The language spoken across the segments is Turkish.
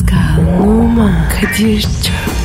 Pascal, Oman, Kadir çok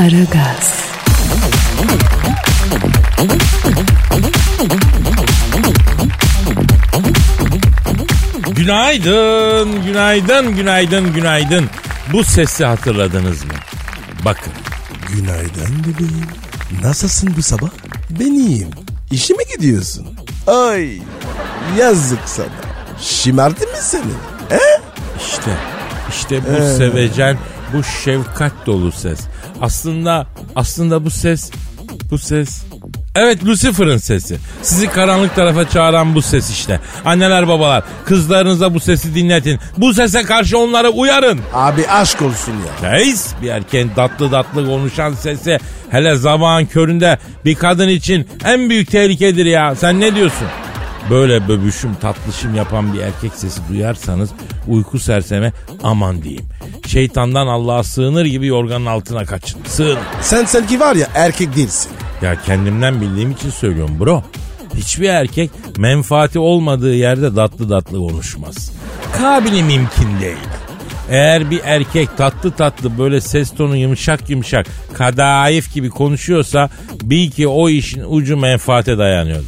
Aragaz, Günaydın, günaydın, günaydın, günaydın. Bu sesi hatırladınız mı? Bakın. Günaydın bebeğim. Nasılsın bu sabah? Ben iyiyim. İşe mi gidiyorsun? Ay yazık sana. Şımardı mı seni? He? İşte, işte bu sevecen, bu şefkat dolu ses. Aslında, aslında bu ses, bu ses... Evet Lucifer'ın sesi. Sizi karanlık tarafa çağıran bu ses işte. Anneler babalar kızlarınıza bu sesi dinletin. Bu sese karşı onları uyarın. Abi aşk olsun ya. Reis bir erkeğin tatlı tatlı konuşan sesi hele zaman köründe bir kadın için en büyük tehlikedir ya. Sen ne diyorsun? Böyle böbüşüm tatlışım yapan bir erkek sesi duyarsanız uyku serseme aman diyeyim. Şeytandan Allah'a sığınır gibi yorganın altına kaçın. Sığın. Sen sanki var ya erkek değilsin. Ya kendimden bildiğim için söylüyorum bro. Hiçbir erkek menfaati olmadığı yerde tatlı tatlı konuşmaz. Kabili mümkün değil. Eğer bir erkek tatlı tatlı böyle ses tonu yumuşak yumuşak kadayıf gibi konuşuyorsa bil ki o işin ucu menfaate dayanıyordu.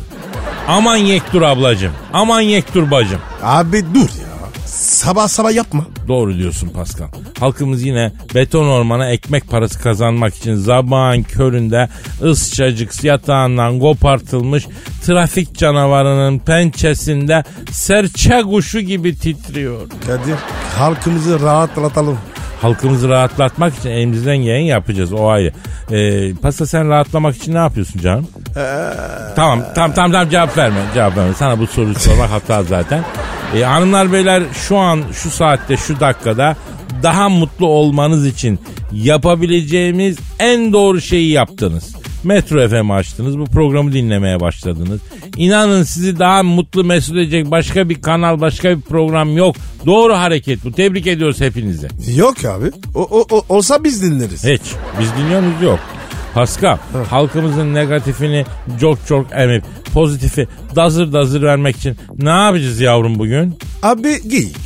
Aman yektur ablacım. Aman yektur bacım. Abi dur ya. Sabah sabah yapma. Doğru diyorsun Pascal. Halkımız yine beton ormana ekmek parası kazanmak için zabağın köründe ısçacık yatağından kopartılmış trafik canavarının pençesinde serçe kuşu gibi titriyor. Kadir halkımızı rahatlatalım. Halkımızı rahatlatmak için elimizden geleni yapacağız o ayrı. Ee, Pasta sen rahatlamak için ne yapıyorsun canım? Tamam tamam tamam tamam cevap verme cevap verme. Sana bu soruyu sormak hata zaten. Ee, hanımlar beyler şu an şu saatte şu dakikada daha mutlu olmanız için yapabileceğimiz en doğru şeyi yaptınız. Metro FM açtınız bu programı dinlemeye başladınız. İnanın sizi daha mutlu mesut edecek başka bir kanal başka bir program yok. Doğru hareket bu tebrik ediyoruz hepinize. Yok abi. O, o, o- olsa biz dinleriz. Hiç. Biz dinliyoruz yok. Pascal, halkımızın negatifini çok çok emip pozitifi dazır dazır vermek için ne yapacağız yavrum bugün? Abi geyik,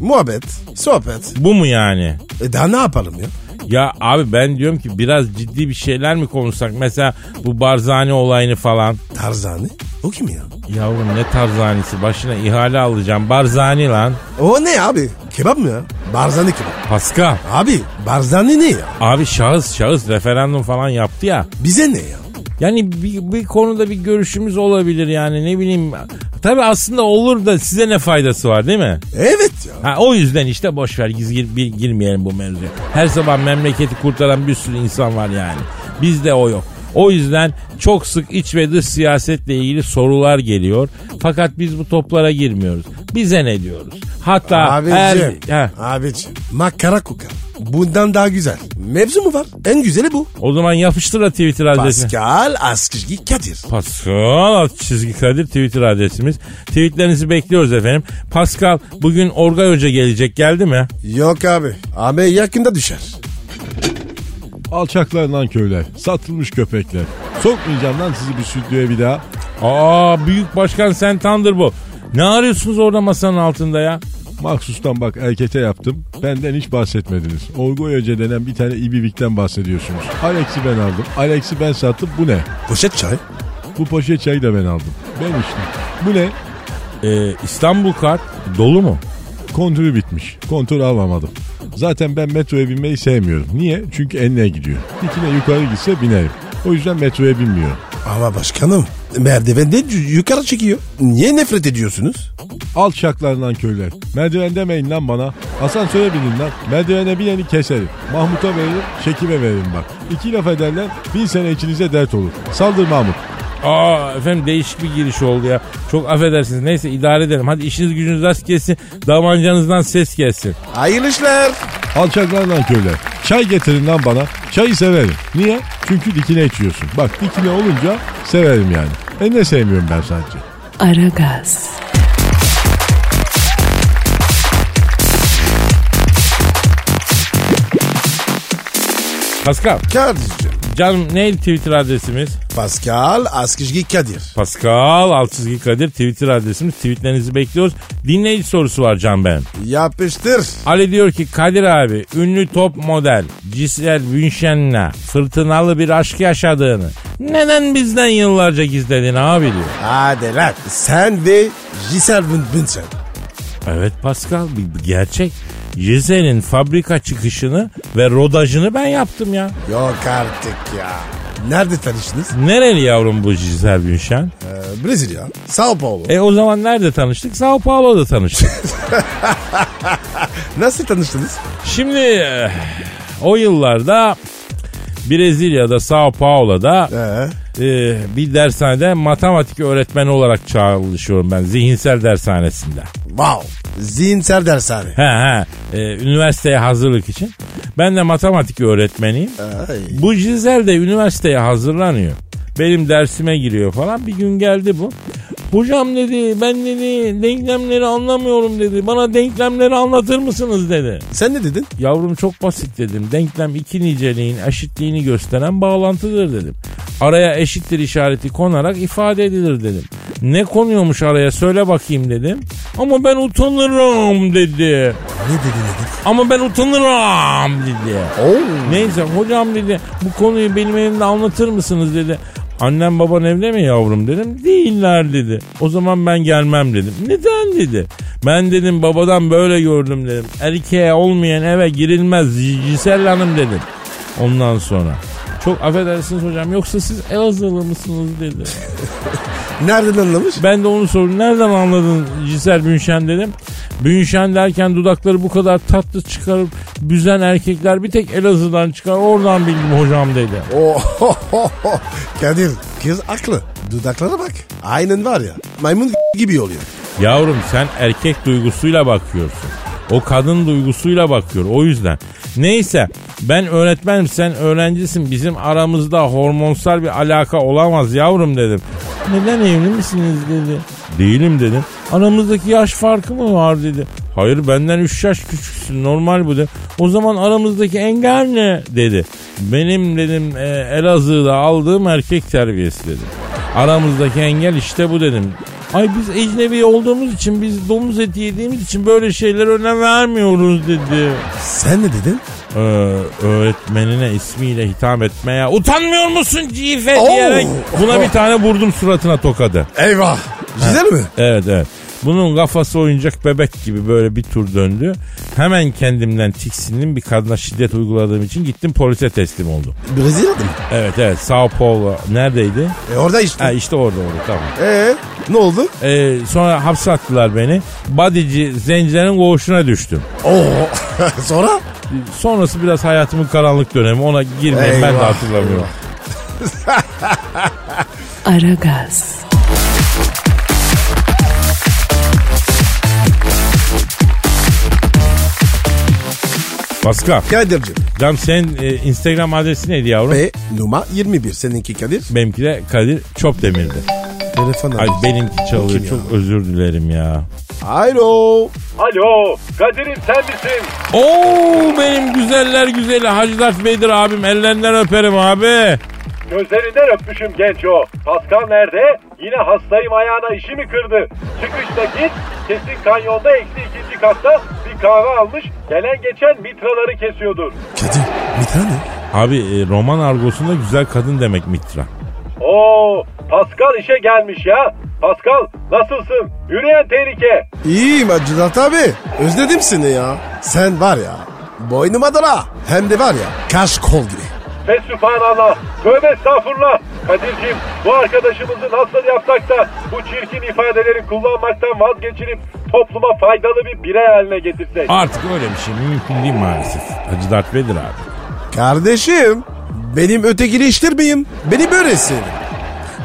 muhabbet, sohbet. Bu mu yani? E daha ne yapalım ya? Ya abi ben diyorum ki biraz ciddi bir şeyler mi konuşsak? Mesela bu Barzani olayını falan. Tarzani? O kim ya? Yavrum ne tarzanisi başına ihale alacağım. Barzani lan. O ne abi? Kebap mı ya? Barzani kebap. Pascal. Abi barzani ne ya? Abi şahıs şahıs referandum falan yaptı ya. Bize ne ya? Yani bir, bir konuda bir görüşümüz olabilir yani ne bileyim. Tabi aslında olur da size ne faydası var değil mi? Evet ya. Ha, o yüzden işte boş ver gir, bir- girmeyelim bu mevzuya. Her sabah memleketi kurtaran bir sürü insan var yani. Bizde o yok. O yüzden çok sık iç ve dış siyasetle ilgili sorular geliyor. Fakat biz bu toplara girmiyoruz. Bize ne diyoruz? Hatta Abicim. her... Heh, Abicim. Makara kuka. Bundan daha güzel. Mevzu mu var? En güzeli bu. o zaman yapıştır da Twitter adresini. Pascal Askışgi Kadir. Pascal çizgi Kadir Twitter adresimiz. Tweetlerinizi bekliyoruz efendim. Pascal bugün Orgay Hoca gelecek geldi mi? Yok abi. Abi yakında düşer. Alçaklar lan köyler. Satılmış köpekler. Sokmayacağım lan sizi bir stüdyoya bir daha. Aa büyük başkan sen tandır bu. Ne arıyorsunuz orada masanın altında ya? Maksustan bak erkete yaptım. Benden hiç bahsetmediniz. Orgoy Hoca denen bir tane ibivikten bahsediyorsunuz. Alex'i ben aldım. Alex'i ben sattım. Bu ne? Poşet çay. Bu poşet çayı da ben aldım. Ben içtim. Bu ne? Ee, İstanbul kart dolu mu? Kontürü bitmiş. Kontür alamadım. Zaten ben metroya binmeyi sevmiyorum. Niye? Çünkü enine gidiyor. Dikine yukarı gitse binerim. O yüzden metroya binmiyorum. Ama başkanım merdivende yukarı çekiyor. Niye nefret ediyorsunuz? Alçaklar lan köyler. Merdiven demeyin lan bana. Asansöre binin lan. Merdivene bineni keserim. Mahmut'a veririm, Şekib'e veririm bak. İki laf ederler, bin sene içinize dert olur. Saldır Mahmut. Aa efendim değişik bir giriş oldu ya. Çok affedersiniz. Neyse idare edelim. Hadi işiniz gücünüz rast gelsin. Davancanızdan ses gelsin. Hayırlı işler. Alçaklar nankörler. Çay getirin lan bana. Çayı severim. Niye? Çünkü dikine içiyorsun. Bak dikine olunca severim yani. E ne sevmiyorum ben sadece. Aragaz, Pascal. Kadir'cim. Canım neydi Twitter adresimiz? Pascal Askışgi Kadir. Pascal Altçizgi Kadir Twitter adresimiz. Tweetlerinizi bekliyoruz. Dinleyici sorusu var Can ben. Yapıştır. Ali diyor ki Kadir abi ünlü top model Giselle Bündchen'le fırtınalı bir aşk yaşadığını neden bizden yıllarca gizledin abi diyor. Hadi lan. Sen ve Giselle Bündchen. Evet Pascal bir, bir gerçek. Giselle'in fabrika çıkışını ve rodajını ben yaptım ya. Yok artık ya. Nerede tanıştınız? Nereli yavrum bu Giselle Bündchen? Ee, Brezilya. Sao Paulo. E o zaman nerede tanıştık? Sao Paulo'da tanıştık. Nasıl tanıştınız? Şimdi eh, o yıllarda Brezilya'da Sao Paulo'da Ee, eh, bir dershanede matematik öğretmeni olarak çalışıyorum ben zihinsel dershanesinde. wow. Zihinsel dershane. He he eh, üniversiteye hazırlık için. Ben de matematik öğretmeniyim. Ay. Bu Cizel de üniversiteye hazırlanıyor. Benim dersime giriyor falan. Bir gün geldi bu. Hocam dedi ben dedi denklemleri anlamıyorum dedi. Bana denklemleri anlatır mısınız dedi. Sen ne dedin? Yavrum çok basit dedim. Denklem iki niceliğin eşitliğini gösteren bağlantıdır dedim. Araya eşittir işareti konarak ifade edilir dedim. Ne konuyormuş araya söyle bakayım dedim. Ama ben utanırım dedi. Ne dedi ne dedi? Ama ben utanırım dedi. Neyse hocam dedi bu konuyu benim elimde anlatır mısınız dedi. Annem baban evde mi yavrum dedim. Değiller dedi. O zaman ben gelmem dedim. Neden dedi. Ben dedim babadan böyle gördüm dedim. Erkeğe olmayan eve girilmez Cisel Hanım dedim. Ondan sonra. Çok affedersiniz hocam yoksa siz Elazığlı mısınız dedi. Nereden anlamış? Ben de onu sordum. Nereden anladın Cisel Bünşen dedim. Bünşen derken dudakları bu kadar tatlı çıkarıp büzen erkekler bir tek Elazığ'dan çıkar. Oradan bildim hocam dedi. Oh, Kadir kız aklı. Dudaklara bak. Aynen var ya. Maymun gibi oluyor. Yavrum sen erkek duygusuyla bakıyorsun. O kadın duygusuyla bakıyor o yüzden. Neyse ben öğretmenim sen öğrencisin bizim aramızda hormonsal bir alaka olamaz yavrum dedim. Neden evli misiniz dedi. Değilim dedim. Aramızdaki yaş farkı mı var dedi. Hayır benden 3 yaş küçüksün normal bu de. O zaman aramızdaki engel ne dedi. Benim dedim e, Elazığ'da aldığım erkek terbiyesi dedim. Aramızdaki engel işte bu dedim. Ay biz ecnebi olduğumuz için biz domuz eti yediğimiz için böyle şeyler önem vermiyoruz dedi. Sen ne dedin? Ee, öğretmenine ismiyle hitap etmeye utanmıyor musun cife diyerek buna bir tane vurdum suratına tokadı. Eyvah. Güzel mi? Evet evet. Bunun kafası oyuncak bebek gibi böyle bir tur döndü. Hemen kendimden tiksindim bir kadına şiddet uyguladığım için gittim polise teslim oldum. Brezilya'da mı? Evet evet Sao Paulo neredeydi? E orada işte. Ha işte orada orada tamam. Ee, ne oldu? Ee, sonra hapse attılar beni. Badici zencilerin koğuşuna düştüm. Oo. Sonra? Sonrası biraz hayatımın karanlık dönemi. Ona girmeyin ben de hatırlamıyorum. Aragaz, Pascal. Kadir'cim. Cam senin e, Instagram adresi neydi yavrum? Ve numara 21. Seninki Kadir. Benimki de Kadir Çopdemir'di. Telefon Ay benimki çalıyor çok ya? özür dilerim ya. Alo. Alo Kadir'im sen misin? Oo benim güzeller güzeli Hacı Dert Beydir abim ellerinden öperim abi. Gözlerinden öpmüşüm genç o. Pascal nerede? Yine hastayım ayağına işi mi kırdı? Çıkışta git. Kesin kanyonda eksi ikinci katta kahve almış. Gelen geçen mitraları kesiyordur. Kadir. Mitra ne? Abi e, roman argosunda güzel kadın demek Mitra. Oo Pascal işe gelmiş ya. Pascal nasılsın? Yürüyen tehlike. İyiyim Acıdat abi. Özledim seni ya. Sen var ya. Boynuma dola. Hem de var ya. Kaş kol gibi. Fesübhanallah. Tövbe estağfurullah. Kadir'cim bu arkadaşımızı nasıl yapsak da bu çirkin ifadeleri kullanmaktan vazgeçirip topluma faydalı bir birey haline getirsek. Artık öyle bir şey mümkün değil maalesef. Hacı Dert Beydir abi. Kardeşim. Benim ötekileştirmeyin. Beni böylesin.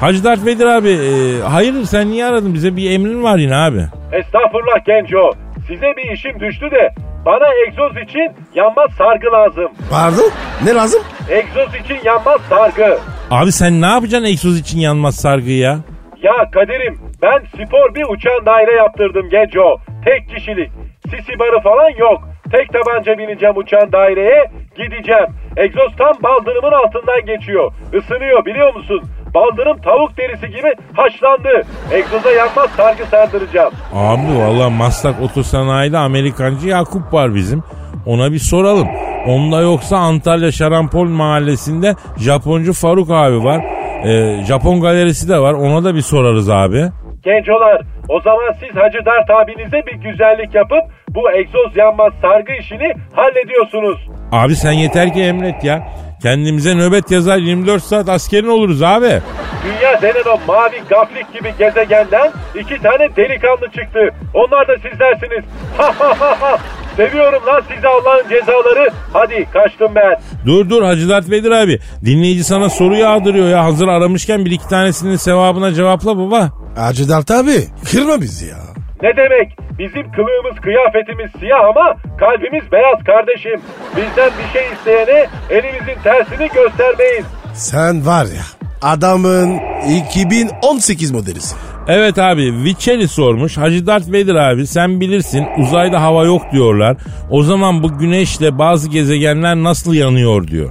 Hacı Dert Vedir abi e, hayırdır sen niye aradın bize bir emrin var yine abi. Estağfurullah genco. Size bir işim düştü de bana egzoz için yanmaz sargı lazım. Pardon ne lazım? Egzoz için yanmaz sargı. Abi sen ne yapacaksın egzoz için yanmaz sargıyı ya? Ya Kadir'im ben spor bir uçan daire yaptırdım Genco. Tek kişilik. Sisi barı falan yok. Tek tabanca bineceğim uçan daireye gideceğim. Egzoz tam baldırımın altından geçiyor. Isınıyor biliyor musun? Baldırım tavuk derisi gibi haşlandı. Egzoza yanmaz sargı sardıracağım. Abi valla Maslak Otosanayi'de Amerikancı Yakup var bizim. Ona bir soralım. Onda yoksa Antalya Şarampol mahallesinde Japoncu Faruk abi var. Ee, Japon galerisi de var. Ona da bir sorarız abi. Gencolar o zaman siz Hacı Dert abinize bir güzellik yapıp bu egzoz yanmaz sargı işini hallediyorsunuz. Abi sen yeter ki emret ya. Kendimize nöbet yazar 24 saat askerin oluruz abi. Dünya denen o mavi gaflik gibi gezegenden iki tane delikanlı çıktı. Onlar da sizlersiniz. Ha ha ha ha. Seviyorum lan sizi Allah'ın cezaları. Hadi kaçtım ben. Dur dur Hacı Dert Vedir abi. Dinleyici sana soru yağdırıyor ya. Hazır aramışken bir iki tanesinin sevabına cevapla baba. Hacı Dert abi kırma bizi ya. Ne demek? Bizim kılığımız, kıyafetimiz siyah ama kalbimiz beyaz kardeşim. Bizden bir şey isteyene elimizin tersini göstermeyiz. Sen var ya adamın 2018 modelisin. Evet abi Vicheli sormuş. Hacı Dert Vedir abi sen bilirsin uzayda hava yok diyorlar. O zaman bu güneşle bazı gezegenler nasıl yanıyor diyor.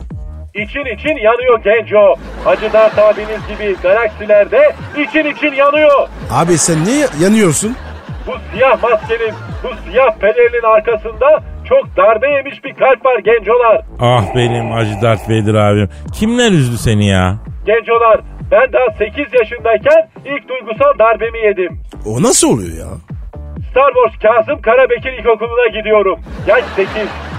İçin için yanıyor Genco. Hacı Dert abiniz gibi galaksilerde için için yanıyor. Abi sen niye yanıyorsun? Bu siyah maskenin, bu siyah pelerinin arkasında çok darbe yemiş bir kalp var gencolar. Ah benim Hacı Dert Vedir abim. Kimler üzdü seni ya? Gencolar ben daha 8 yaşındayken ilk duygusal darbemi yedim. O nasıl oluyor ya? Star Wars Kasım Karabekir İlkokulu'na gidiyorum. Yaş 8.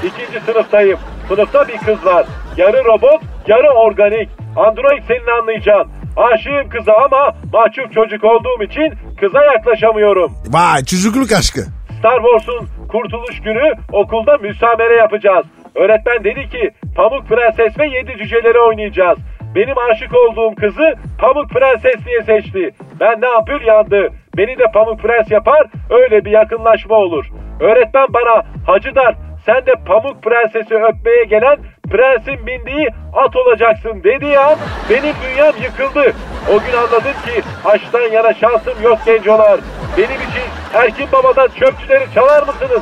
ikinci sınıftayım. Sınıfta bir kız var. Yarı robot, yarı organik. Android senin anlayacağın. Aşığım kıza ama mahcup çocuk olduğum için kıza yaklaşamıyorum. Vay çocukluk aşkı. Star Wars'un kurtuluş günü okulda müsamere yapacağız. Öğretmen dedi ki Pamuk Prenses ve Yedi Cüceleri oynayacağız. Benim aşık olduğum kızı Pamuk Prenses diye seçti. Ben ne yapıyor yandı. Beni de Pamuk Prens yapar öyle bir yakınlaşma olur. Öğretmen bana Hacı Dert sen de Pamuk Prenses'i öpmeye gelen prensin bindiği at olacaksın dedi ya. Benim dünyam yıkıldı. O gün anladım ki aşktan yana şansım yok gencolar. Benim için Erkin Baba'dan çöpçüleri çalar mısınız?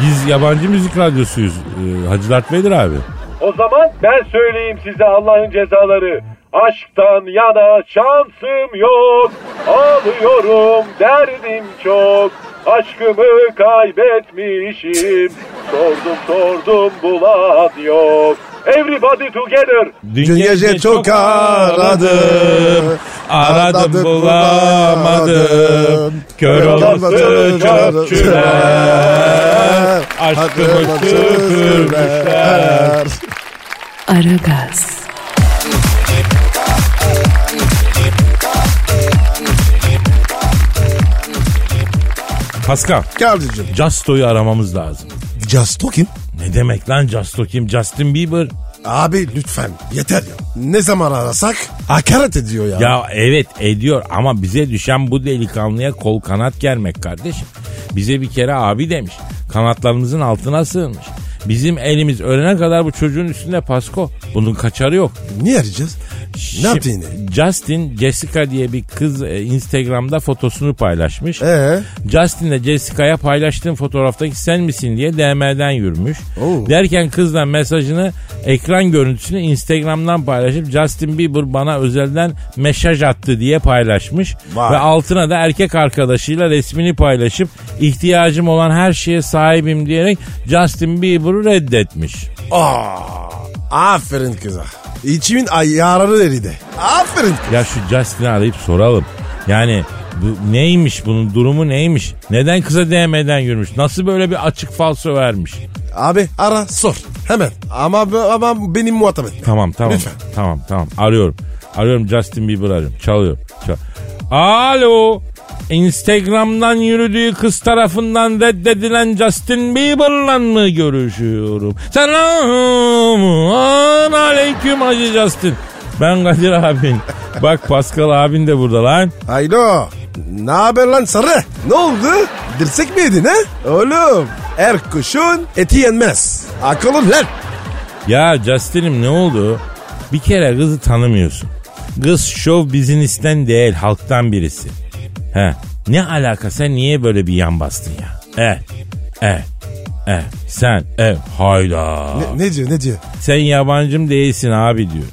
Biz yabancı müzik radyosuyuz. Ee, Hacı Dert Vedir abi. O zaman ben söyleyeyim size Allah'ın cezaları. Aşktan yana şansım yok. Ağlıyorum derdim çok. Aşkımı kaybetmişim. Sordum sordum bulan yok. Everybody together. Dün gece çok aradım. Aradım bulamadım. Kör olası çöpçüler. Aşkımı süpürmüşler. Aragaz, Pascal, Kardeşim. Justo'yu aramamız lazım. Just talking. Ne demek lan Justo kim? Justin Bieber. Abi lütfen yeter ya. Ne zaman arasak hakaret ediyor ya. Ya evet ediyor ama bize düşen bu delikanlıya kol kanat germek kardeşim. Bize bir kere abi demiş. Kanatlarımızın altına sığınmış. Bizim elimiz ölene kadar bu çocuğun üstünde Pasko. Bunun kaçarı yok. Niye arayacağız? Ne yaptı yine? Justin Jessica diye bir kız e, Instagram'da fotosunu paylaşmış. Ee? Justin de Jessica'ya paylaştığın fotoğraftaki sen misin diye DM'den yürümüş. Oo. Derken kız da mesajını ekran görüntüsünü Instagram'dan paylaşıp Justin Bieber bana özelden mesaj attı diye paylaşmış. Vay. Ve altına da erkek arkadaşıyla resmini paylaşıp ihtiyacım olan her şeye sahibim diyerek Justin Bieber'ı reddetmiş. Aa, aferin kıza. İçimin ayarları eridi. Aferin kız. Ya şu Justin'i arayıp soralım. Yani bu neymiş bunun durumu neymiş? Neden kıza DM'den yürümüş? Nasıl böyle bir açık falso vermiş? Abi ara sor. Hemen. Ama, ama benim muhatap et. Tamam tamam. Lütfen. Tamam tamam. Arıyorum. Arıyorum Justin Bieber arıyorum. Çalıyor. Çal. Alo. Instagram'dan yürüdüğü kız tarafından reddedilen Justin Bieber'la mı görüşüyorum? Selamun aleyküm Hacı Justin. Ben Kadir abin. Bak Pascal abin de burada lan. Haydo. Ne haber lan sarı? Ne oldu? Dirsek mi yedin ha? Oğlum Her kuşun eti yenmez. Akıllı lan. Ya Justin'im ne oldu? Bir kere kızı tanımıyorsun. Kız show business'ten değil halktan birisi. He. Ne alaka sen niye böyle bir yan bastın ya? Evet. Evet. Evet. Sen evet. Hayda. Ne, ne diyor ne diyor? Sen yabancım değilsin abi diyor.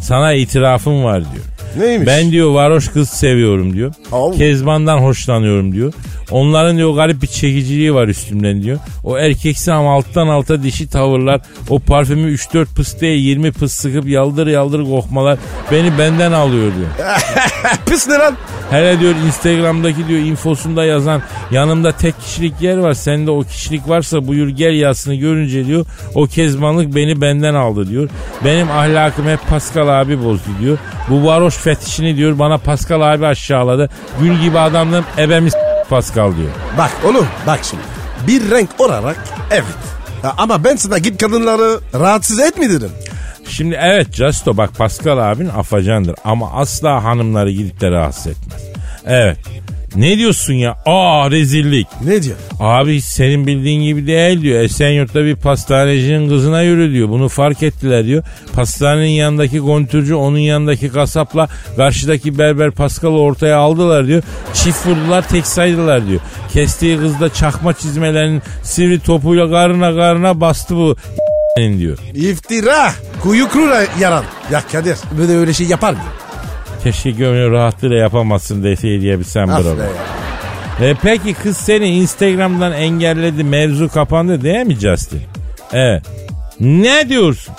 Sana itirafım var diyor. Neymiş? Ben diyor varoş kız seviyorum diyor. Allah. Kezbandan hoşlanıyorum diyor. Onların diyor garip bir çekiciliği var üstümden diyor. O erkeksi ama alttan alta dişi tavırlar. O parfümü 3-4 pıs değil 20 pıs sıkıp yaldır yaldır kokmalar beni benden alıyor diyor. Pis ne lan? Hele diyor Instagram'daki diyor infosunda yazan yanımda tek kişilik yer var. Sende o kişilik varsa buyur gel yazısını görünce diyor o kezbanlık beni benden aldı diyor. Benim ahlakım hep Pascal abi bozdu diyor. Bu varoş fetişini diyor bana Pascal abi aşağıladı. Gül gibi adamdım ebemi s- Pascal diyor. Bak oğlum bak şimdi. Bir renk olarak evet. Ama ben sana git kadınları rahatsız dedim. Şimdi evet Justo bak Pascal abin afacandır ama asla hanımları gidip de rahatsız etmez. Evet. Ne diyorsun ya? Aa rezillik. Ne diyor? Abi senin bildiğin gibi değil diyor. Esenyurt'ta bir pastanecinin kızına yürü diyor. Bunu fark ettiler diyor. Pastanenin yanındaki kontürcü onun yanındaki kasapla karşıdaki berber Pascal'ı ortaya aldılar diyor. Çift vurdular tek saydılar diyor. Kestiği kız da çakma çizmelerinin sivri topuyla karına karına bastı bu diyor. İftira. Kuyu kurura yaran. Ya Kadir böyle öyle şey yapar mı? Keşke gönül rahatlığıyla yapamazsın deseydi diyebilsem Ah bravo. E peki kız seni Instagram'dan engelledi mevzu kapandı değil mi Justin? Evet. Ne diyorsun?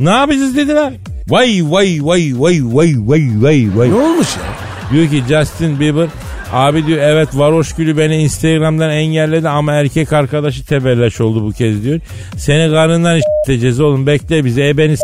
Ne yapacağız dediler. Vay vay vay vay vay vay vay vay. Ne olmuş ya? Diyor ki Justin Bieber abi diyor evet varoş gülü beni Instagram'dan engelledi ama erkek arkadaşı tebelleş oldu bu kez diyor. Seni karından isteyeceğiz oğlum bekle bizi e beni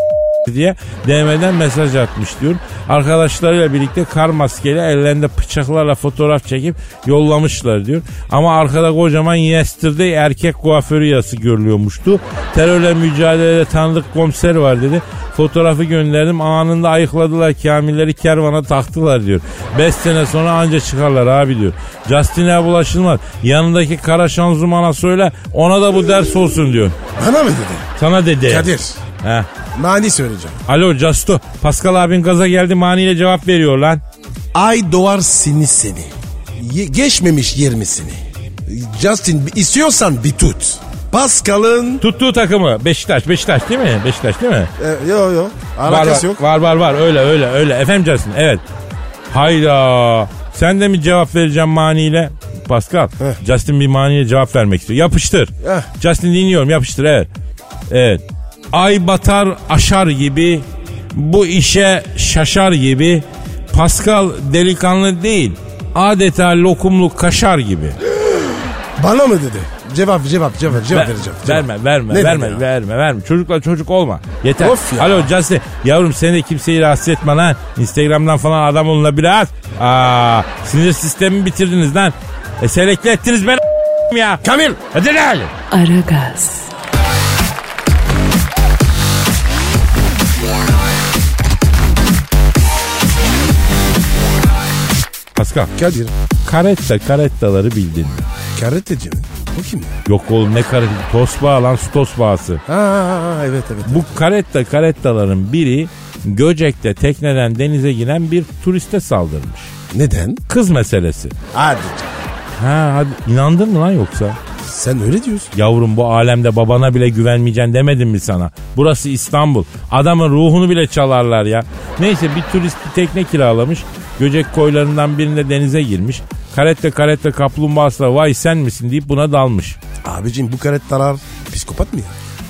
diye DM'den mesaj atmış diyor. Arkadaşlarıyla birlikte kar maskeli ellerinde bıçaklarla fotoğraf çekip yollamışlar diyor. Ama arkada kocaman yesterday erkek kuaförü yazısı görülüyormuştu. Terörle mücadelede tanıdık komiser var dedi. Fotoğrafı gönderdim anında ayıkladılar kamilleri kervana taktılar diyor. 5 sene sonra anca çıkarlar abi diyor. Justin'e bulaşılmaz. Yanındaki kara şanzımana söyle ona da bu ders olsun diyor. Bana mı dedi? Sana dedi. Kadir. Heh. Mani söyleyeceğim. Alo Justo. Pascal abin gaza geldi maniyle cevap veriyor lan. Ay doğar seni seni. Ye- geçmemiş yirmisini. Justin istiyorsan bir tut. Pascal'ın... Tuttuğu takımı Beşiktaş. Beşiktaş değil mi? Beşiktaş değil mi? E, yo yo. Alakası var, yok. var var var öyle öyle öyle. Efendim Justin evet. Hayda. Sen de mi cevap vereceğim maniyle? Pascal. Heh. Justin bir maniyle cevap vermek istiyor. Yapıştır. Heh. Justin dinliyorum yapıştır evet. Evet. Ay batar aşar gibi bu işe şaşar gibi Pascal delikanlı değil adeta lokumlu kaşar gibi. Bana mı dedi? Cevap cevap cevap cevap Ver- vereceğim. Cevap. Verme verme Ne verme ya? verme verme. Çocukla çocuk olma. Yeter. Of ya. Alo Justin. Yavrum sen de kimseyi rahatsız etme lan. Instagram'dan falan adam oluna biraz. Aa, sinir sistemimi bitirdiniz lan. E selekte ettiniz beni ya. Kamil. Hadi lan. Aragaz, Pascal. Kadir. Karetta karettaları bildin mi? Karateci mi? O kim? Yok oğlum ne karetta? Tosbağa lan su tosbağası. Ha, ha, ha, evet evet. Bu karetta karettaların biri Göcek'te tekneden denize giren bir turiste saldırmış. Neden? Kız meselesi. Hadi canım. Ha hadi inandın mı lan yoksa? Sen öyle diyorsun. Yavrum bu alemde babana bile güvenmeyeceksin demedim mi sana? Burası İstanbul. Adamın ruhunu bile çalarlar ya. Neyse bir turist bir tekne kiralamış. Göcek koylarından birinde denize girmiş. Karette karette kaplumbağasına vay sen misin deyip buna dalmış. Abicim bu karettalar psikopat mı ya?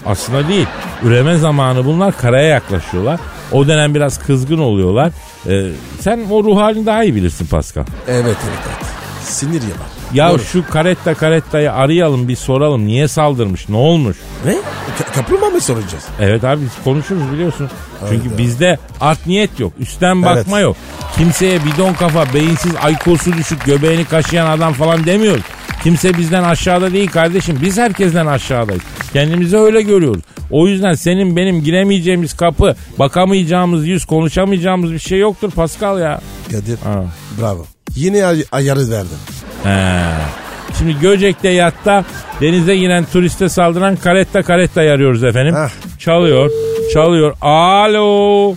Aslında değil. Üreme zamanı bunlar karaya yaklaşıyorlar. O dönem biraz kızgın oluyorlar. Ee, sen o ruh halini daha iyi bilirsin Pascal. Evet evet evet. Sinir yapar. Ya Doğru. şu karetta karettayı arayalım bir soralım. Niye saldırmış? Ne olmuş? Ne? Ka- kaplumbağa mı soracağız? Evet abi biz konuşuruz biliyorsun. Çünkü Evet. bizde art niyet yok. Üstten bakma Evet. yok. Kimseye bidon kafa, beyinsiz, aykosu düşük, göbeğini kaşıyan adam falan demiyoruz. Kimse bizden aşağıda değil kardeşim. Biz herkesten aşağıdayız. Kendimizi öyle görüyoruz. O yüzden senin benim giremeyeceğimiz kapı, bakamayacağımız yüz, konuşamayacağımız bir şey yoktur Pascal ya. Kadir Ha. bravo. Yine ay- ayarı verdin. He. Şimdi Göcek'te yatta denize giren turiste saldıran karetta karetta arıyoruz efendim. Heh. Çalıyor, çalıyor. Alo.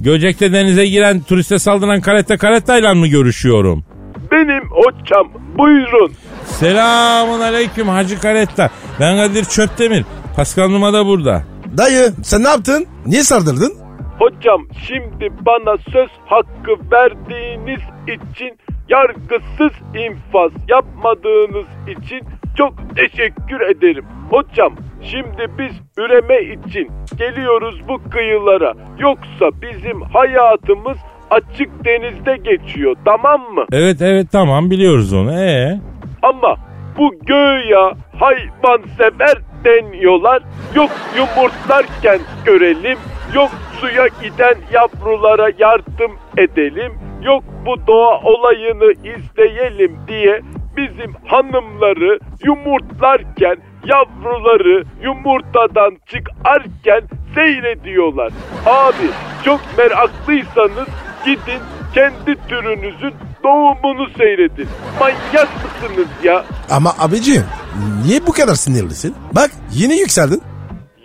Göcek'te denize giren turiste saldıran karetta karettayla mı görüşüyorum? Benim hocam buyurun. Selamun aleyküm Hacı Karetta. Ben Kadir Çöptemir. Pascal Numa da burada. Dayı sen ne yaptın? Niye sardırdın? Hocam şimdi bana söz hakkı verdiğiniz için yargısız infaz yapmadığınız için çok teşekkür ederim. Hocam şimdi biz üreme için geliyoruz bu kıyılara. Yoksa bizim hayatımız açık denizde geçiyor tamam mı? Evet evet tamam biliyoruz onu. Ee? Ama bu göğe hayvansever deniyorlar. Yok yumurtlarken görelim. Yok suya giden yavrulara yardım edelim. Yok bu doğa olayını izleyelim diye bizim hanımları yumurtlarken yavruları yumurtadan çıkarken seyrediyorlar. Abi çok meraklıysanız gidin kendi türünüzün doğumunu seyredin. Manyak mısınız ya? Ama abicim niye bu kadar sinirlisin? Bak yine yükseldin.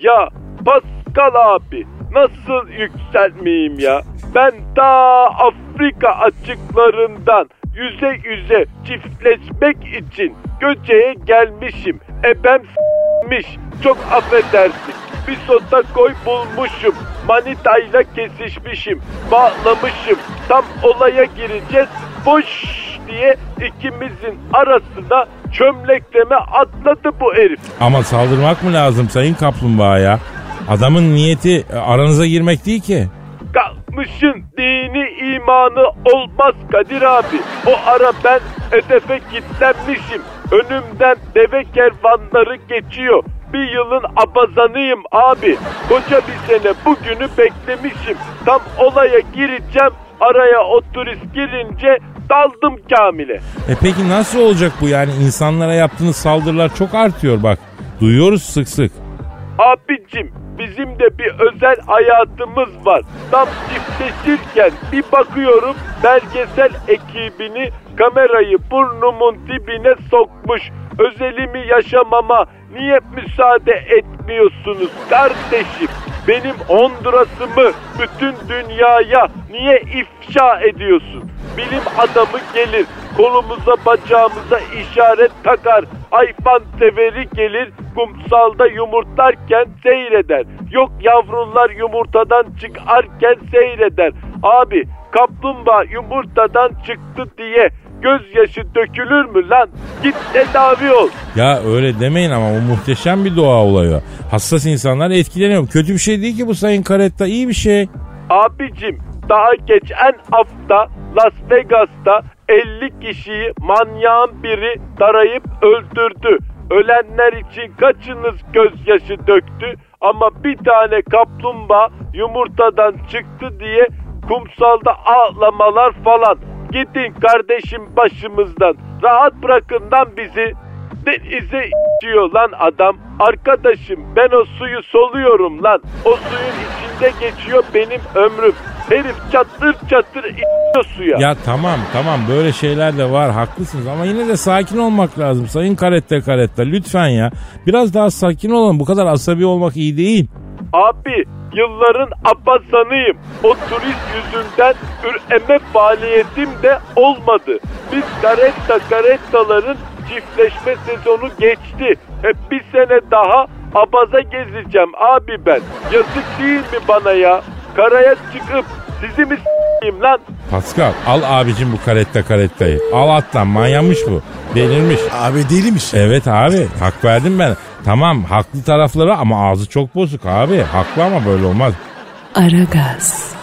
Ya Pascal abi nasıl yükselmeyeyim ya? Ben ta Afrika açıklarından yüze yüze çiftleşmek için Göce'ye gelmişim. Ebem s**miş. Çok affedersin. Bir sota koy bulmuşum. Manitayla kesişmişim. Bağlamışım. Tam olaya gireceğiz. Boş diye ikimizin arasına çömlekleme atladı bu herif. Ama saldırmak mı lazım Sayın Kaplumbağa ya? Adamın niyeti e, aranıza girmek değil ki. Kalkmışın dini imanı olmaz Kadir abi. O ara ben hedefe kilitlenmişim. Önümden deve kervanları geçiyor. Bir yılın abazanıyım abi. Koca bir sene bugünü beklemişim. Tam olaya gireceğim. Araya o turist girince daldım Kamil'e. E peki nasıl olacak bu yani insanlara yaptığınız saldırılar çok artıyor bak. Duyuyoruz sık sık. Abicim bizim de bir özel hayatımız var. Tam çiftleşirken bir bakıyorum belgesel ekibini kamerayı burnumun dibine sokmuş. Özelimi yaşamama niye müsaade etmiyorsunuz kardeşim? Benim Honduras'ımı bütün dünyaya niye ifşa ediyorsun? Bilim adamı gelir, kolumuza bacağımıza işaret takar. Hayvan severi gelir, kumsalda yumurtlarken seyreder. Yok yavrular yumurtadan çıkarken seyreder. Abi kaplumbağa yumurtadan çıktı diye gözyaşı dökülür mü lan? Git tedavi ol. Ya öyle demeyin ama o muhteşem bir doğa olayı. Hassas insanlar etkileniyor. Kötü bir şey değil ki bu Sayın Karetta iyi bir şey. Abicim daha geçen hafta Las Vegas'ta 50 kişiyi manyağın biri tarayıp öldürdü. Ölenler için kaçınız gözyaşı döktü ama bir tane kaplumbağa yumurtadan çıktı diye kumsalda ağlamalar falan. Gidin kardeşim başımızdan. Rahat bırakın lan bizi. Denize diyor lan adam. Arkadaşım ben o suyu soluyorum lan. O suyun içinde geçiyor benim ömrüm. Herif çatır çatır içiyor suya. Ya tamam tamam böyle şeyler de var haklısınız ama yine de sakin olmak lazım Sayın Karetta Karetta lütfen ya. Biraz daha sakin olun bu kadar asabi olmak iyi değil. Abi yılların abbazanıyım. O turist yüzünden üreme faaliyetim de olmadı. Biz karetta karettaların çiftleşme sezonu geçti. Hep bir sene daha abaza gezeceğim abi ben. Yazık değil mi bana ya? Karaya çıkıp sizi mi s**eyim lan? Pascal al abicim bu Karetta Karetta'yı. Al atlan manyamış bu. Delirmiş. Abi değilmiş. Evet abi hak verdim ben. Tamam haklı tarafları ama ağzı çok bozuk abi. Haklı ama böyle olmaz. Aragaz,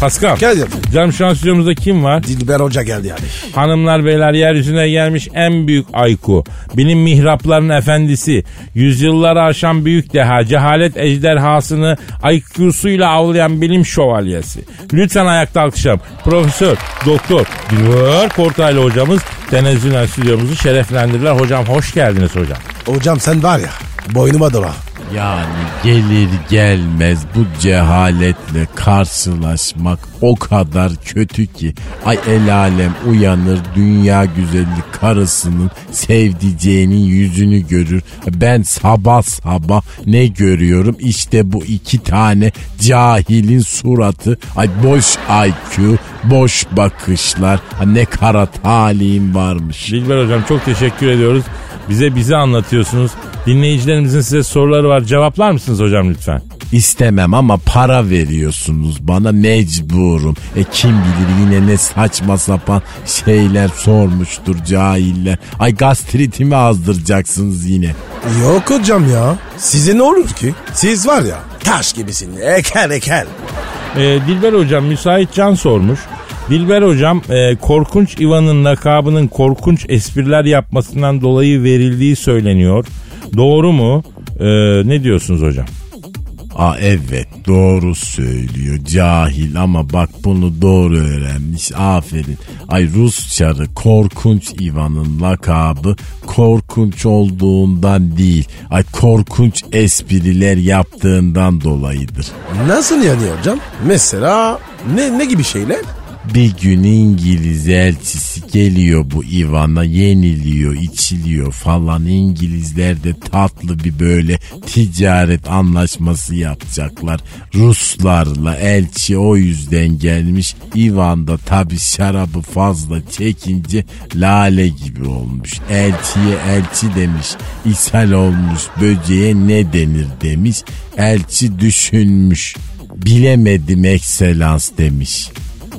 Pascal. Gel yapayım. Canım şu an stüdyomuzda kim var? Dilber Hoca geldi yani. Hanımlar beyler yeryüzüne gelmiş en büyük ayku. Bilim mihraplarının efendisi. Yüzyılları aşan büyük deha. Cehalet ejderhasını IQ'suyla avlayan bilim şövalyesi. Lütfen ayakta alkışlayalım. Profesör, doktor, Dilber Kortaylı hocamız tenezzülen stüdyomuzu şereflendirdiler. Hocam hoş geldiniz hocam. Hocam sen var ya boynuma dola. Yani gelir gelmez bu cehaletle karşılaşmak o kadar kötü ki ay el alem uyanır dünya güzeli karısının sevdiceğinin yüzünü görür. Ben sabah sabah ne görüyorum işte bu iki tane cahilin suratı ay boş IQ boş bakışlar Ha, ne kara talim varmış. Dilber hocam çok teşekkür ediyoruz. Bize bizi anlatıyorsunuz. Dinleyicilerimizin size soruları var. Cevaplar mısınız hocam lütfen? İstemem ama para veriyorsunuz bana mecburum. E kim bilir yine ne saçma sapan şeyler sormuştur cahiller. Ay gastritimi azdıracaksınız yine. Yok hocam ya. Size ne olur ki? Siz var ya taş gibisin. Eker eker. Ee, Dilber hocam müsait can sormuş. Dilber hocam e, Korkunç İvan'ın lakabının korkunç espriler yapmasından dolayı verildiği söyleniyor. Doğru mu? Ee, ne diyorsunuz hocam? Aa evet doğru söylüyor cahil ama bak bunu doğru öğrenmiş aferin. Ay Rus çarı korkunç Ivan'ın lakabı korkunç olduğundan değil ay korkunç espriler yaptığından dolayıdır. Nasıl yani hocam? Mesela ne ne gibi şeyler? Bir gün İngiliz elçisi geliyor bu Ivan'a yeniliyor, içiliyor falan. İngilizler de tatlı bir böyle ticaret anlaşması yapacaklar. Ruslarla elçi o yüzden gelmiş. Ivan da tabi şarabı fazla çekince lale gibi olmuş. Elçiye elçi demiş. ishal olmuş böceğe ne denir demiş. Elçi düşünmüş. Bilemedim ekselans demiş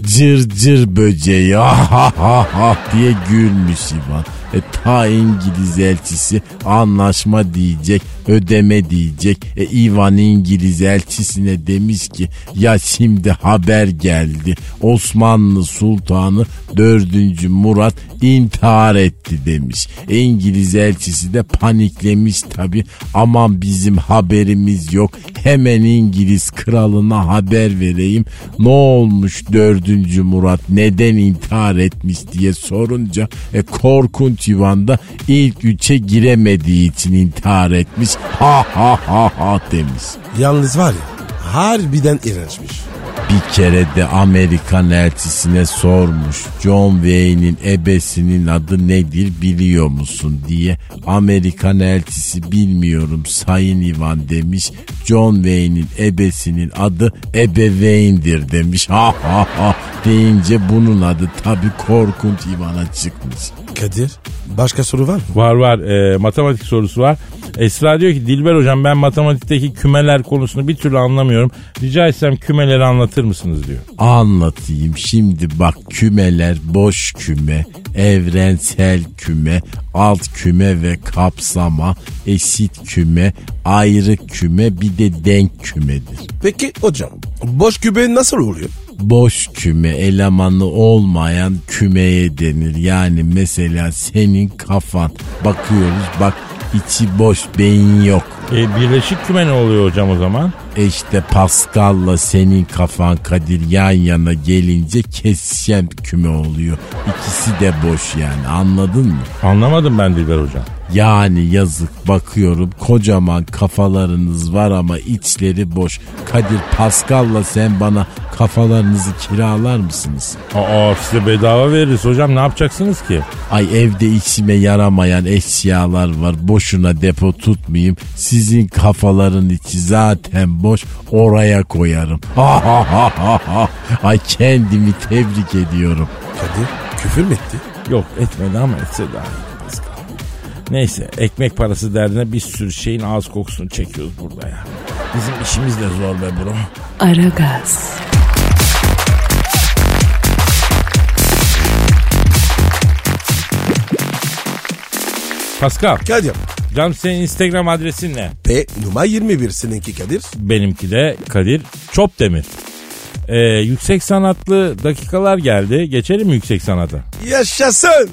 cır cır böceği ah ah ah ah diye gülmüş İvan. E, ta İngiliz elçisi anlaşma diyecek, ödeme diyecek. E, İvan İngiliz elçisine demiş ki ya şimdi haber geldi. Osmanlı Sultanı 4. Murat intihar etti demiş. E, İngiliz elçisi de paniklemiş tabi. Aman bizim haberimiz yok. Hemen İngiliz kralına haber vereyim. Ne olmuş 4. Murat neden intihar etmiş diye sorunca e, korkunç Ivan'da ilk üçe giremediği için intihar etmiş. Ha ha ha ha demiş. Yalnız var ya harbiden iğrençmiş. Bir kere de Amerikan elçisine sormuş John Wayne'in ebesinin adı nedir biliyor musun diye. Amerikan elçisi bilmiyorum Sayın Ivan demiş. John Wayne'in ebesinin adı ebeveyndir demiş. Ha ha ha deyince bunun adı tabi korkunç Ivan'a çıkmış. Kadir başka soru var mı? Var var e, matematik sorusu var. Esra diyor ki Dilber hocam ben matematikteki kümeler konusunu bir türlü anlamıyorum. Rica etsem kümeleri anlatır mısınız diyor. Anlatayım şimdi bak kümeler boş küme, evrensel küme, alt küme ve kapsama, eşit küme, ayrı küme bir de denk kümedir. Peki hocam boş küpe nasıl oluyor? boş küme elemanı olmayan kümeye denir. Yani mesela senin kafan bakıyoruz bak içi boş beyin yok. E, birleşik küme ne oluyor hocam o zaman? E işte Pascal'la senin kafan Kadir yan yana gelince kesişen küme oluyor. İkisi de boş yani anladın mı? Anlamadım ben Dilber hocam. Yani yazık bakıyorum kocaman kafalarınız var ama içleri boş. Kadir Pascal'la sen bana kafalarınızı kiralar mısınız? Aa size bedava veririz hocam ne yapacaksınız ki? Ay evde içime yaramayan eşyalar var boşuna depo tutmayayım. Sizin kafaların içi zaten boş oraya koyarım. Ha ha ha ha ha. Ay kendimi tebrik ediyorum. Kadir küfür mü etti? Yok etmedi ama etse daha iyi. Pascal. Neyse ekmek parası derdine bir sürü şeyin ağız kokusunu çekiyoruz burada ya. Bizim işimiz de zor be bro. Aragaz, Pascal, Kadir. Canım senin Instagram adresin ne? P numara 21 seninki Kadir. Benimki de Kadir Çopdemir. Ee, yüksek sanatlı dakikalar geldi. Geçelim mi yüksek sanata? Yaşasın.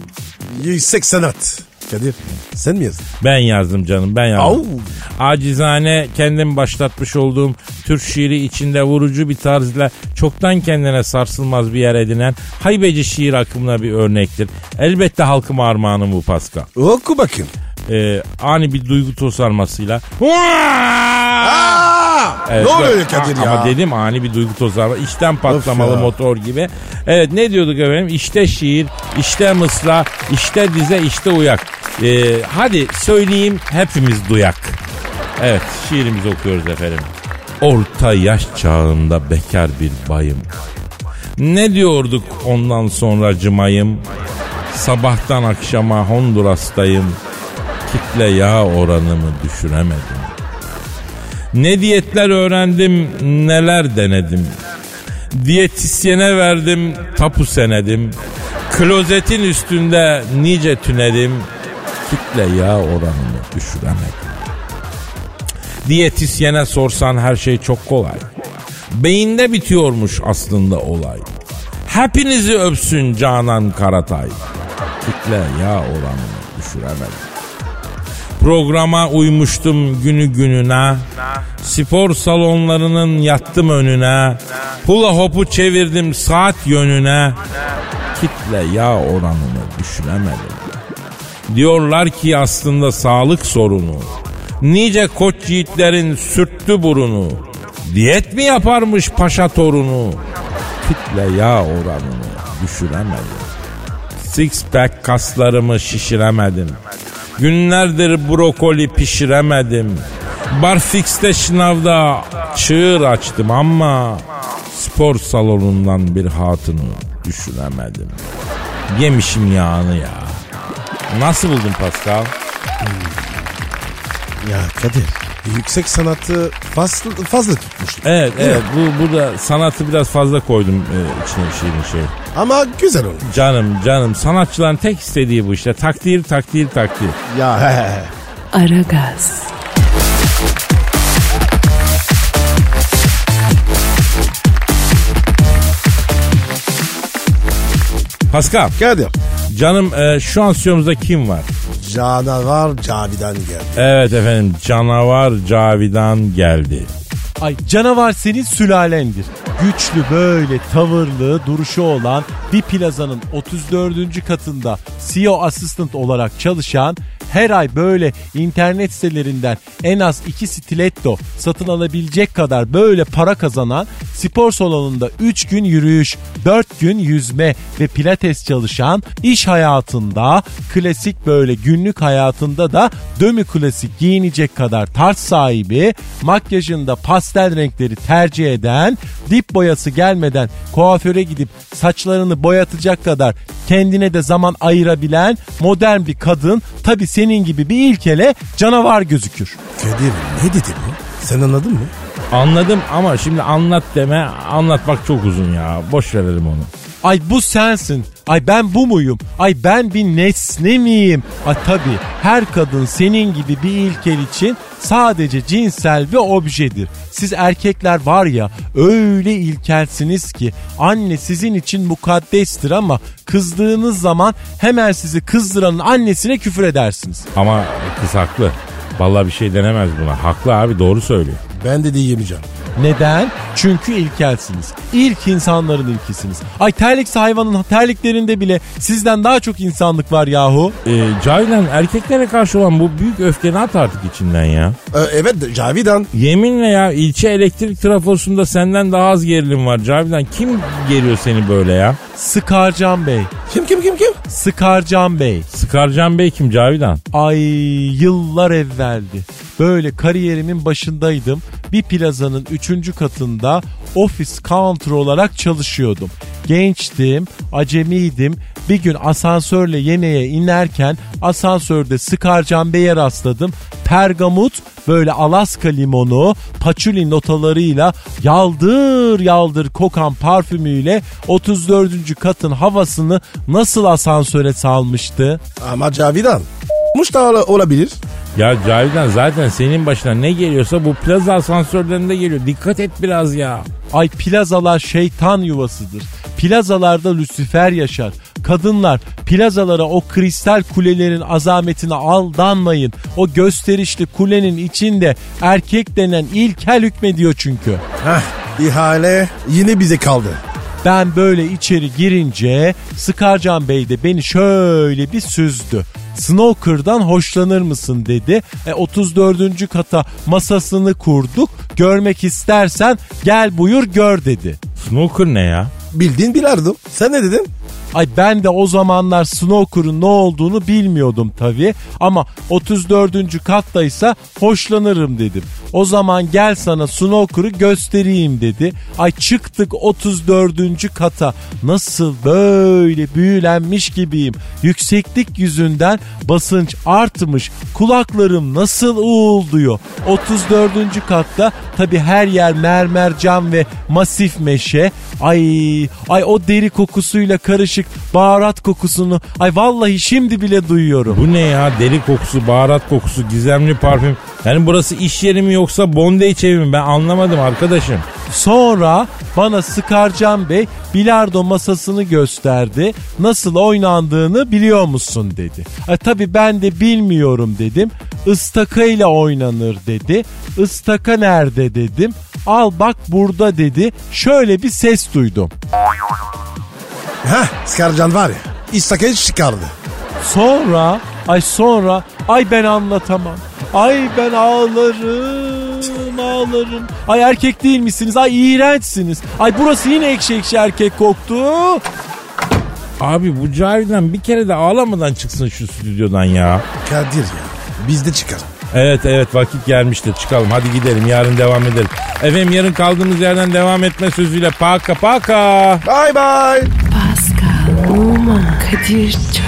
Yüksek sanat. Kadir sen mi yazdın? Ben yazdım canım ben yazdım. Au. Acizane kendim başlatmış olduğum Türk şiiri içinde vurucu bir tarzla çoktan kendine sarsılmaz bir yer edinen haybeci şiir akımına bir örnektir. Elbette halkıma armağanım bu Pascal. Oku bakayım. E, ani bir duygu tosarmasıyla! Evet, ne oluyor Kadir ya? Ama dedim ani bir duygu tozarma. İçten patlamalı motor gibi. Evet ne diyorduk efendim? İşte şiir, işte mısra, işte dize, işte uyak. Ee, hadi söyleyeyim hepimiz duyak. Evet şiirimizi okuyoruz efendim. Orta yaş çağında bekar bir bayım. Ne diyorduk ondan sonra cımayım? Sabahtan akşama Honduras'tayım. Kitle yağ oranımı düşüremedim. Ne diyetler öğrendim, neler denedim. Diyetisyene verdim, tapu senedim. Klozetin üstünde nice tünedim. Kitle yağ oranını düşüremedim. Diyetisyene sorsan her şey çok kolay. Beyinde bitiyormuş aslında olay. Hepinizi öpsün Canan Karatay. Kitle yağ oranını düşüremedim. Programa uymuştum günü gününe. Spor salonlarının yattım önüne. Hula hopu çevirdim saat yönüne. Kitle yağ oranını düşüremedim. Diyorlar ki aslında sağlık sorunu. Nice koç yiğitlerin sürttü burunu. Diyet mi yaparmış paşa torunu? Kitle yağ oranını düşüremedim. Six pack kaslarımı şişiremedim. Günlerdir brokoli pişiremedim. Barfix'te şınavda çığır açtım ama spor salonundan bir hatunu düşüremedim. Yemişim yağını ya. Nasıl buldun Pascal? Ya Kadir yüksek sanatı fazla, fazla tutmuştum. Evet Değil evet mi? bu burada sanatı biraz fazla koydum e, içine şiirin şey. Ama güzel olmuş. Canım canım sanatçıların tek istediği bu işte takdir takdir takdir. Ya he he he. Aragaz, Pascal Kadir. canım e, şu an stüdyomuzda kim var? Canavar Cavidan geldi. Evet efendim canavar Cavidan geldi. Ay canavar senin sülalendir. Güçlü böyle tavırlı duruşu olan bir plazanın 34. katında CEO assistant olarak çalışan her ay böyle internet sitelerinden en az 2 stiletto satın alabilecek kadar böyle para kazanan spor salonunda 3 gün yürüyüş, 4 gün yüzme ve pilates çalışan iş hayatında klasik böyle günlük hayatında da dömü klasik giyinecek kadar tarz sahibi, makyajında pastel renkleri tercih eden, dip boyası gelmeden kuaföre gidip saçlarını boyatacak kadar kendine de zaman ayırabilen modern bir kadın tabi senin gibi bir ilkele canavar gözükür. Kadir ne dedi bu? Sen anladın mı? Anladım ama şimdi anlat deme anlatmak çok uzun ya. Boş verelim onu. Ay bu sensin. Ay ben bu muyum? Ay ben bir nesne miyim? Ay tabii her kadın senin gibi bir ilkel için sadece cinsel bir objedir. Siz erkekler var ya öyle ilkelsiniz ki anne sizin için mukaddestir ama kızdığınız zaman hemen sizi kızdıranın annesine küfür edersiniz. Ama kız haklı. Vallahi bir şey denemez buna. Haklı abi doğru söylüyor. Ben de diyemeyeceğim. Neden? Çünkü ilkelsiniz. İlk insanların ilkisiniz. Ay terliksi hayvanın terliklerinde bile sizden daha çok insanlık var yahu. Ee, Cavidan erkeklere karşı olan bu büyük öfkeni at artık içinden ya. Ee, evet Cavidan. Yeminle ya ilçe elektrik trafosunda senden daha az gerilim var Cavidan. Kim geriyor seni böyle ya? Sıkarcan Bey. Sıkarcan Bey. Sıkarcan Bey kim Cavidan? Ay yıllar evveldi. Böyle kariyerimin başındaydım. Bir plazanın üçüncü katında ofis counter olarak çalışıyordum. Gençtim, acemiydim. Bir gün asansörle yemeğe inerken asansörde Sıkarcan Bey'e rastladım. Pergamut böyle Alaska limonu paçuli notalarıyla yaldır yaldır kokan parfümüyle 34. katın havasını nasıl asansöre salmıştı? Ama Cavidan. Muş olabilir. Ya Cavidan zaten senin başına ne geliyorsa bu plaza asansörlerinde geliyor. Dikkat et biraz ya. Ay plazalar şeytan yuvasıdır. Plazalarda Lucifer yaşar. Kadınlar plazalara o kristal kulelerin azametine aldanmayın. O gösterişli kulenin içinde erkek denen ilkel hükmediyor çünkü. Heh ihale yine bize kaldı. Ben böyle içeri girince Sıkarcan Bey de beni şöyle bir süzdü. Snooker'dan hoşlanır mısın dedi. E, 34. kata masasını kurduk. Görmek istersen gel buyur gör dedi. Snooker ne ya? Bildiğin bilardo. Sen ne dedin? Ay ben de o zamanlar snooker'ın ne olduğunu bilmiyordum tabii. Ama 34. kattaysa hoşlanırım dedim. O zaman gel sana snooker'ı göstereyim dedi. Ay çıktık 34. kata. Nasıl böyle büyülenmiş gibiyim. Yükseklik yüzünden basınç artmış. Kulaklarım nasıl uğulduyor. 34. katta tabii her yer mermer cam ve masif meşe. Ay ay o deri kokusuyla karışık baharat kokusunu ay vallahi şimdi bile duyuyorum. Bu ne ya? Deri kokusu, baharat kokusu, gizemli parfüm. Yani burası iş yeri mi yoksa bondage evi mi? Ben anlamadım arkadaşım. Sonra bana Sıkarcan Bey bilardo masasını gösterdi. Nasıl oynandığını biliyor musun dedi. E tabi ben de bilmiyorum dedim. Istaka ile oynanır dedi. Istaka nerede dedim. Al bak burada dedi. Şöyle bir ses duydum. Heh Skarcan var ya. İstakayı çıkardı. Sonra ay sonra ay ben anlatamam. Ay ben ağlarım ağlarım. Ay erkek değil misiniz? Ay iğrençsiniz. Ay burası yine ekşi ekşi erkek koktu. Abi bu Cavidan bir kere de ağlamadan çıksın şu stüdyodan ya. Kadir ya. Biz de çıkalım. Evet evet vakit gelmiştir çıkalım hadi gidelim yarın devam edelim. Efendim yarın kaldığımız yerden devam etme sözüyle paka paka. Bye bye. Pascal, Oman, Kadir çok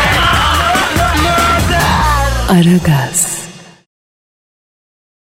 Aragaz.